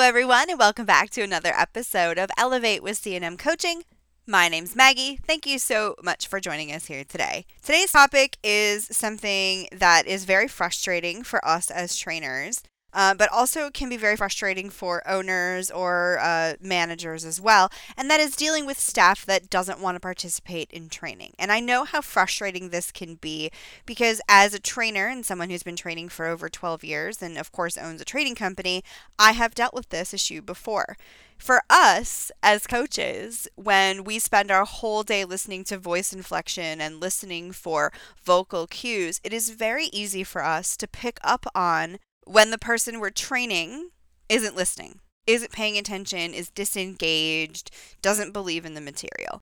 Hello, everyone, and welcome back to another episode of Elevate with C&M Coaching. My name's Maggie. Thank you so much for joining us here today. Today's topic is something that is very frustrating for us as trainers uh, but also can be very frustrating for owners or uh, managers as well. And that is dealing with staff that doesn't want to participate in training. And I know how frustrating this can be because, as a trainer and someone who's been training for over 12 years and, of course, owns a trading company, I have dealt with this issue before. For us as coaches, when we spend our whole day listening to voice inflection and listening for vocal cues, it is very easy for us to pick up on when the person we're training isn't listening, isn't paying attention, is disengaged, doesn't believe in the material.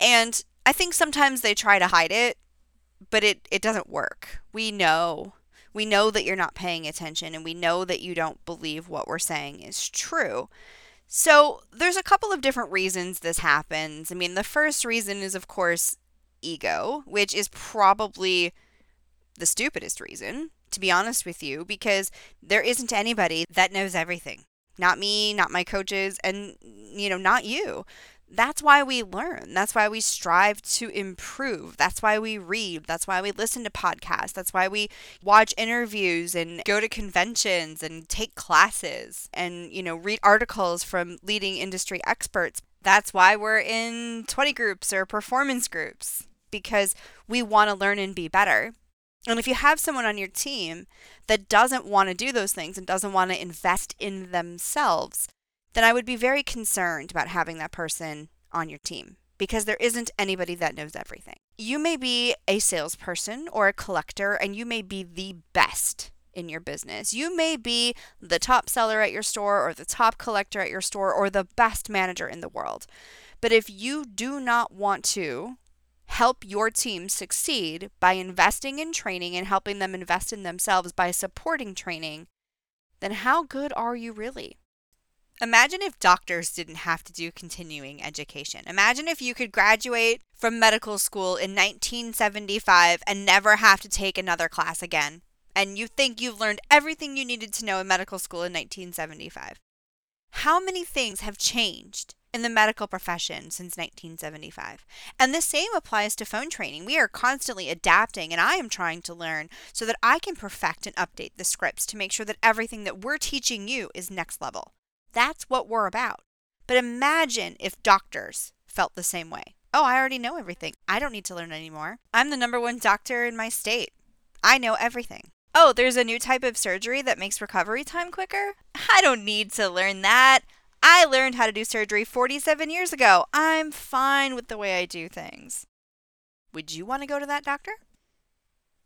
And I think sometimes they try to hide it, but it, it doesn't work. We know. We know that you're not paying attention and we know that you don't believe what we're saying is true. So, there's a couple of different reasons this happens. I mean, the first reason is, of course, ego, which is probably the stupidest reason to be honest with you, because there isn't anybody that knows everything. Not me, not my coaches, and, you know, not you. That's why we learn. That's why we strive to improve. That's why we read. That's why we listen to podcasts. That's why we watch interviews and go to conventions and take classes and, you know, read articles from leading industry experts. That's why we're in 20 groups or performance groups because we want to learn and be better. And if you have someone on your team that doesn't want to do those things and doesn't want to invest in themselves, then I would be very concerned about having that person on your team because there isn't anybody that knows everything. You may be a salesperson or a collector, and you may be the best in your business. You may be the top seller at your store, or the top collector at your store, or the best manager in the world. But if you do not want to help your team succeed by investing in training and helping them invest in themselves by supporting training, then how good are you really? Imagine if doctors didn't have to do continuing education. Imagine if you could graduate from medical school in 1975 and never have to take another class again. And you think you've learned everything you needed to know in medical school in 1975. How many things have changed in the medical profession since 1975. And the same applies to phone training. We are constantly adapting, and I am trying to learn so that I can perfect and update the scripts to make sure that everything that we're teaching you is next level. That's what we're about. But imagine if doctors felt the same way. Oh, I already know everything. I don't need to learn anymore. I'm the number one doctor in my state. I know everything. Oh, there's a new type of surgery that makes recovery time quicker? I don't need to learn that. I learned how to do surgery 47 years ago. I'm fine with the way I do things. Would you want to go to that doctor?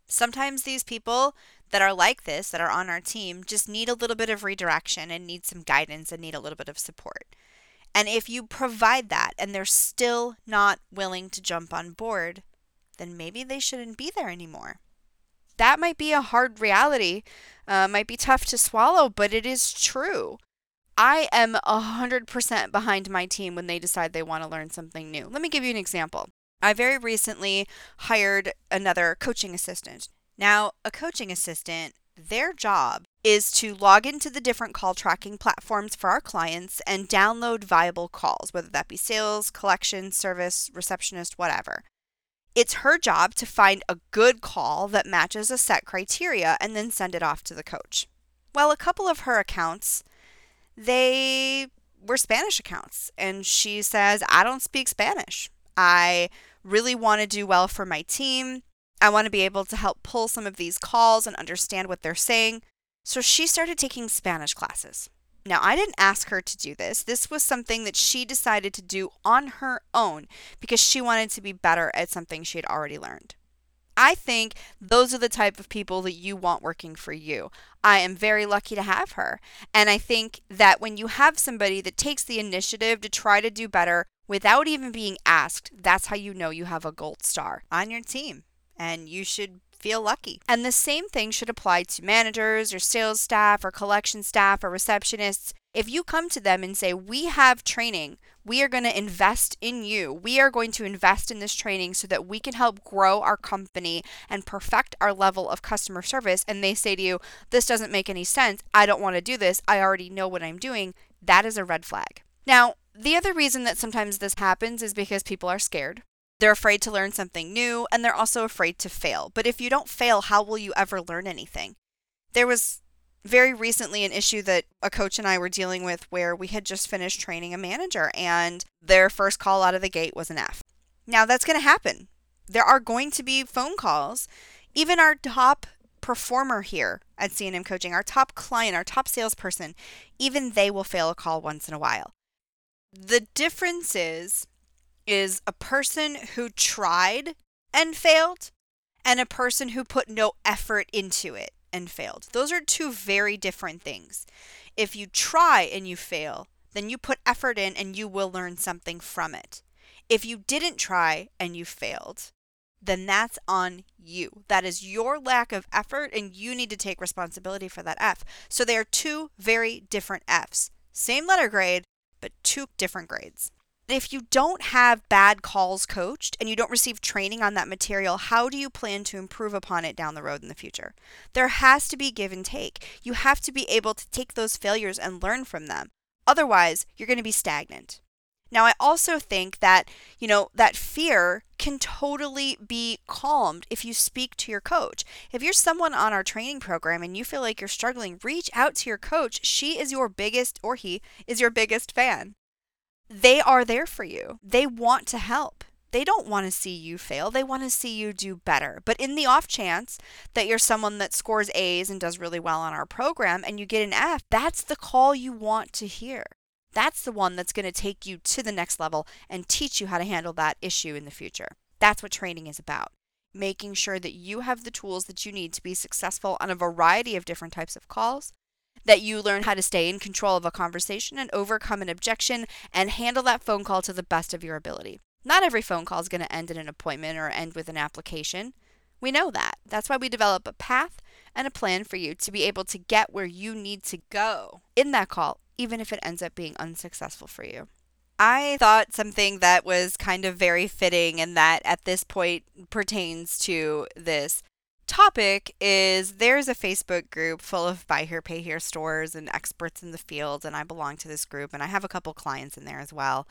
Sometimes these people that are like this, that are on our team, just need a little bit of redirection and need some guidance and need a little bit of support. And if you provide that and they're still not willing to jump on board, then maybe they shouldn't be there anymore. That might be a hard reality, uh, might be tough to swallow, but it is true. I am 100% behind my team when they decide they want to learn something new. Let me give you an example. I very recently hired another coaching assistant. Now, a coaching assistant, their job is to log into the different call tracking platforms for our clients and download viable calls, whether that be sales, collection, service, receptionist, whatever. It's her job to find a good call that matches a set criteria and then send it off to the coach. Well, a couple of her accounts they were Spanish accounts. And she says, I don't speak Spanish. I really want to do well for my team. I want to be able to help pull some of these calls and understand what they're saying. So she started taking Spanish classes. Now, I didn't ask her to do this. This was something that she decided to do on her own because she wanted to be better at something she had already learned. I think those are the type of people that you want working for you. I am very lucky to have her. And I think that when you have somebody that takes the initiative to try to do better without even being asked, that's how you know you have a gold star on your team. And you should feel lucky. And the same thing should apply to managers or sales staff or collection staff or receptionists. If you come to them and say, We have training, we are going to invest in you. We are going to invest in this training so that we can help grow our company and perfect our level of customer service. And they say to you, This doesn't make any sense. I don't want to do this. I already know what I'm doing. That is a red flag. Now, the other reason that sometimes this happens is because people are scared. They're afraid to learn something new and they're also afraid to fail. But if you don't fail, how will you ever learn anything? There was very recently an issue that a coach and I were dealing with where we had just finished training a manager and their first call out of the gate was an F. Now that's going to happen. There are going to be phone calls. Even our top performer here at C&M Coaching, our top client, our top salesperson, even they will fail a call once in a while. The difference is is a person who tried and failed and a person who put no effort into it and failed. Those are two very different things. If you try and you fail, then you put effort in and you will learn something from it. If you didn't try and you failed, then that's on you. That is your lack of effort, and you need to take responsibility for that F. So they are two very different Fs. Same letter grade, but two different grades if you don't have bad calls coached and you don't receive training on that material, how do you plan to improve upon it down the road in the future? There has to be give and take. You have to be able to take those failures and learn from them. Otherwise, you're going to be stagnant. Now, I also think that, you know, that fear can totally be calmed if you speak to your coach. If you're someone on our training program and you feel like you're struggling, reach out to your coach. She is your biggest, or he is your biggest fan they are there for you. They want to help. They don't want to see you fail. They want to see you do better. But in the off chance that you're someone that scores A's and does really well on our program and you get an F, that's the call you want to hear. That's the one that's going to take you to the next level and teach you how to handle that issue in the future. That's what training is about. Making sure that you have the tools that you need to be successful on a variety of different types of calls that you learn how to stay in control of a conversation and overcome an objection and handle that phone call to the best of your ability. Not every phone call is going to end in an appointment or end with an application. We know that. That's why we develop a path and a plan for you to be able to get where you need to go in that call, even if it ends up being unsuccessful for you. I thought something that was kind of very fitting and that at this point pertains to this topic is there's a Facebook group full of buy here, pay here stores and experts in the field, and I belong to this group, and I have a couple clients in there as well.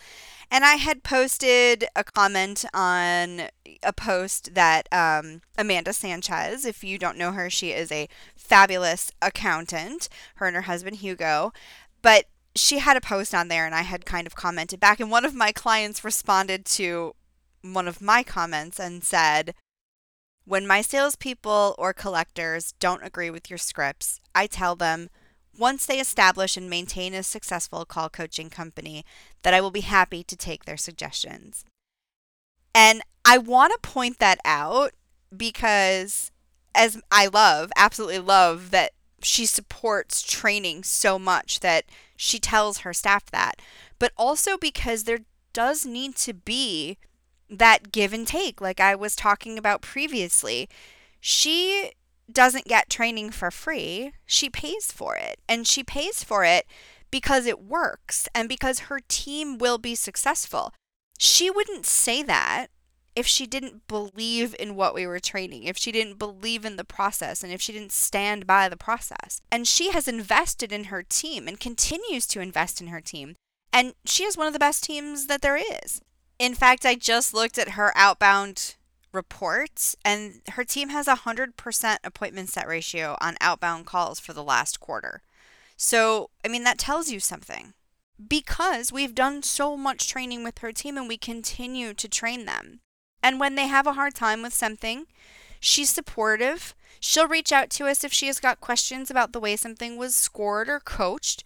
And I had posted a comment on a post that um, Amanda Sanchez, if you don't know her, she is a fabulous accountant, her and her husband Hugo. But she had a post on there, and I had kind of commented back, and one of my clients responded to one of my comments and said, when my salespeople or collectors don't agree with your scripts, I tell them once they establish and maintain a successful call coaching company that I will be happy to take their suggestions. And I want to point that out because as I love, absolutely love that she supports training so much that she tells her staff that, but also because there does need to be that give and take, like I was talking about previously. She doesn't get training for free, she pays for it. And she pays for it because it works and because her team will be successful. She wouldn't say that if she didn't believe in what we were training, if she didn't believe in the process, and if she didn't stand by the process. And she has invested in her team and continues to invest in her team. And she is one of the best teams that there is. In fact, I just looked at her outbound reports, and her team has a 100% appointment set ratio on outbound calls for the last quarter. So, I mean, that tells you something. Because we've done so much training with her team and we continue to train them. And when they have a hard time with something, she's supportive. She'll reach out to us if she has got questions about the way something was scored or coached.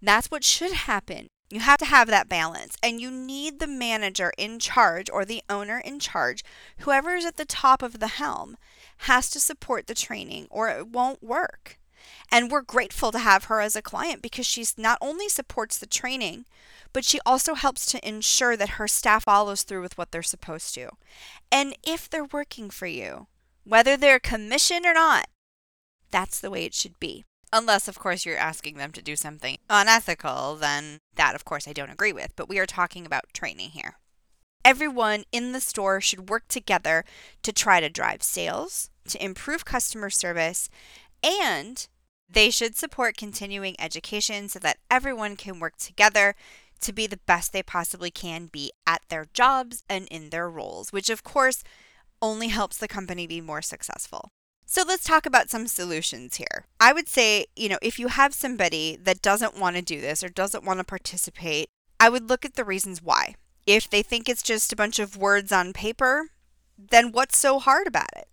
That's what should happen. You have to have that balance, and you need the manager in charge or the owner in charge, whoever is at the top of the helm, has to support the training or it won't work. And we're grateful to have her as a client because she's not only supports the training, but she also helps to ensure that her staff follows through with what they're supposed to. And if they're working for you, whether they're commission or not. That's the way it should be. Unless, of course, you're asking them to do something unethical, then that, of course, I don't agree with. But we are talking about training here. Everyone in the store should work together to try to drive sales, to improve customer service, and they should support continuing education so that everyone can work together to be the best they possibly can be at their jobs and in their roles, which, of course, only helps the company be more successful. So let's talk about some solutions here. I would say, you know, if you have somebody that doesn't want to do this or doesn't want to participate, I would look at the reasons why. If they think it's just a bunch of words on paper, then what's so hard about it?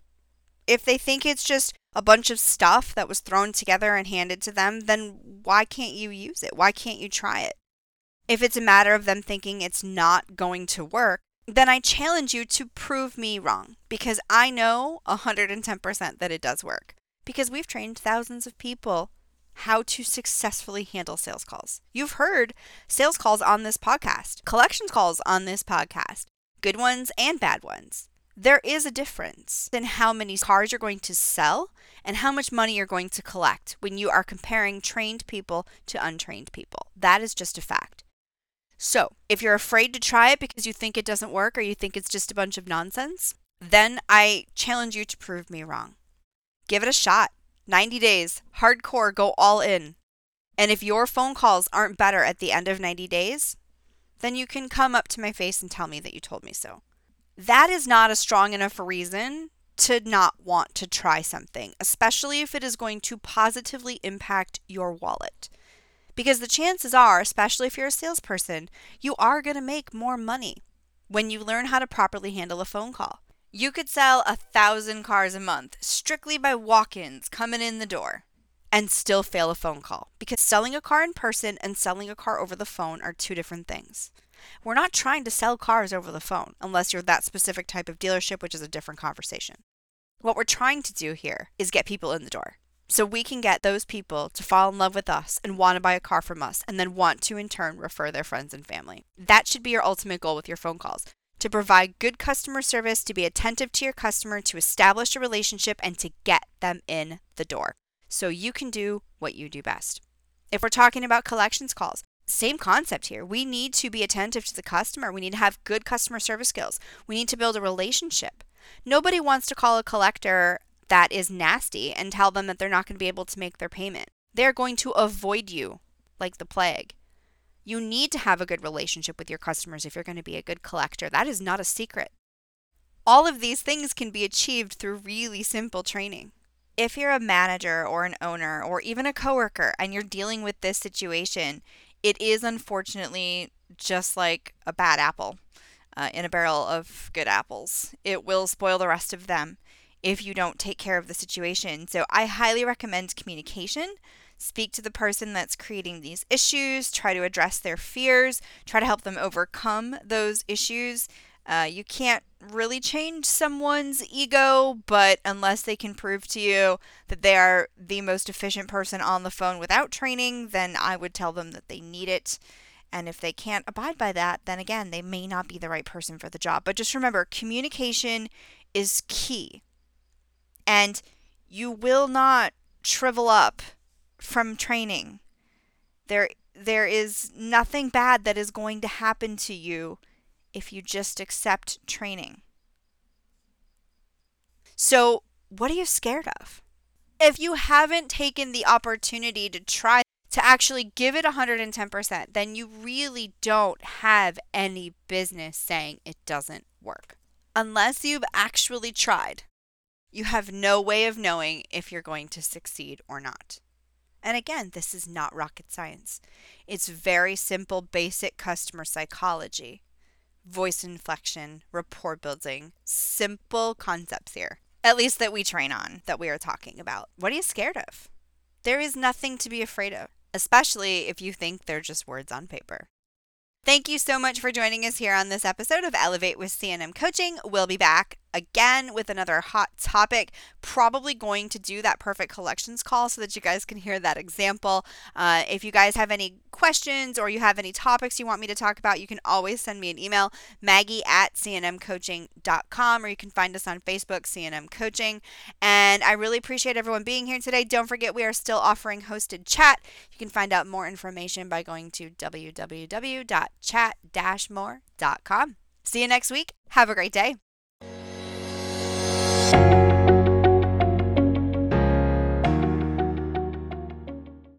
If they think it's just a bunch of stuff that was thrown together and handed to them, then why can't you use it? Why can't you try it? If it's a matter of them thinking it's not going to work, then I challenge you to prove me wrong because I know 110% that it does work. Because we've trained thousands of people how to successfully handle sales calls. You've heard sales calls on this podcast, collections calls on this podcast, good ones and bad ones. There is a difference in how many cars you're going to sell and how much money you're going to collect when you are comparing trained people to untrained people. That is just a fact. So, if you're afraid to try it because you think it doesn't work or you think it's just a bunch of nonsense, then I challenge you to prove me wrong. Give it a shot. 90 days, hardcore, go all in. And if your phone calls aren't better at the end of 90 days, then you can come up to my face and tell me that you told me so. That is not a strong enough reason to not want to try something, especially if it is going to positively impact your wallet. Because the chances are, especially if you're a salesperson, you are going to make more money when you learn how to properly handle a phone call. You could sell a thousand cars a month strictly by walk ins coming in the door and still fail a phone call because selling a car in person and selling a car over the phone are two different things. We're not trying to sell cars over the phone unless you're that specific type of dealership, which is a different conversation. What we're trying to do here is get people in the door so we can get those people to fall in love with us and want to buy a car from us and then want to in turn refer their friends and family. That should be your ultimate goal with your phone calls. To provide good customer service, to be attentive to your customer, to establish a relationship, and to get them in the door so you can do what you do best. If we're talking about collections calls, same concept here. We need to be attentive to the customer. We need to have good customer service skills. We need to build a relationship. Nobody wants to call a collector that is nasty and tell them that they're not going to be able to make their payment. They're going to avoid you like the plague. You need to have a good relationship with your customers if you're going to be a good collector. That is not a secret. All of these things can be achieved through really simple training. If you're a manager or an owner or even a coworker and you're dealing with this situation, it is unfortunately just like a bad apple uh, in a barrel of good apples. It will spoil the rest of them if you don't take care of the situation. So I highly recommend communication. Speak to the person that's creating these issues, try to address their fears, try to help them overcome those issues. Uh, you can't really change someone's ego, but unless they can prove to you that they are the most efficient person on the phone without training, then I would tell them that they need it. And if they can't abide by that, then again, they may not be the right person for the job. But just remember, communication is key. And you will not shrivel up from training. There there is nothing bad that is going to happen to you if you just accept training. So, what are you scared of? If you haven't taken the opportunity to try to actually give it 110%, then you really don't have any business saying it doesn't work. Unless you've actually tried you have no way of knowing if you're going to succeed or not. And again, this is not rocket science. It's very simple, basic customer psychology, voice inflection, rapport building, simple concepts here, at least that we train on, that we are talking about. What are you scared of? There is nothing to be afraid of, especially if you think they're just words on paper. Thank you so much for joining us here on this episode of Elevate with C&M Coaching. We'll be back again with another hot topic. Probably going to do that perfect collections call so that you guys can hear that example. Uh, if you guys have any questions or you have any topics you want me to talk about, you can always send me an email, maggie at cnmcoaching.com, or you can find us on Facebook, CNM Coaching. And I really appreciate everyone being here today. Don't forget, we are still offering hosted chat. You can find out more information by going to www.chat-more.com. See you next week. Have a great day.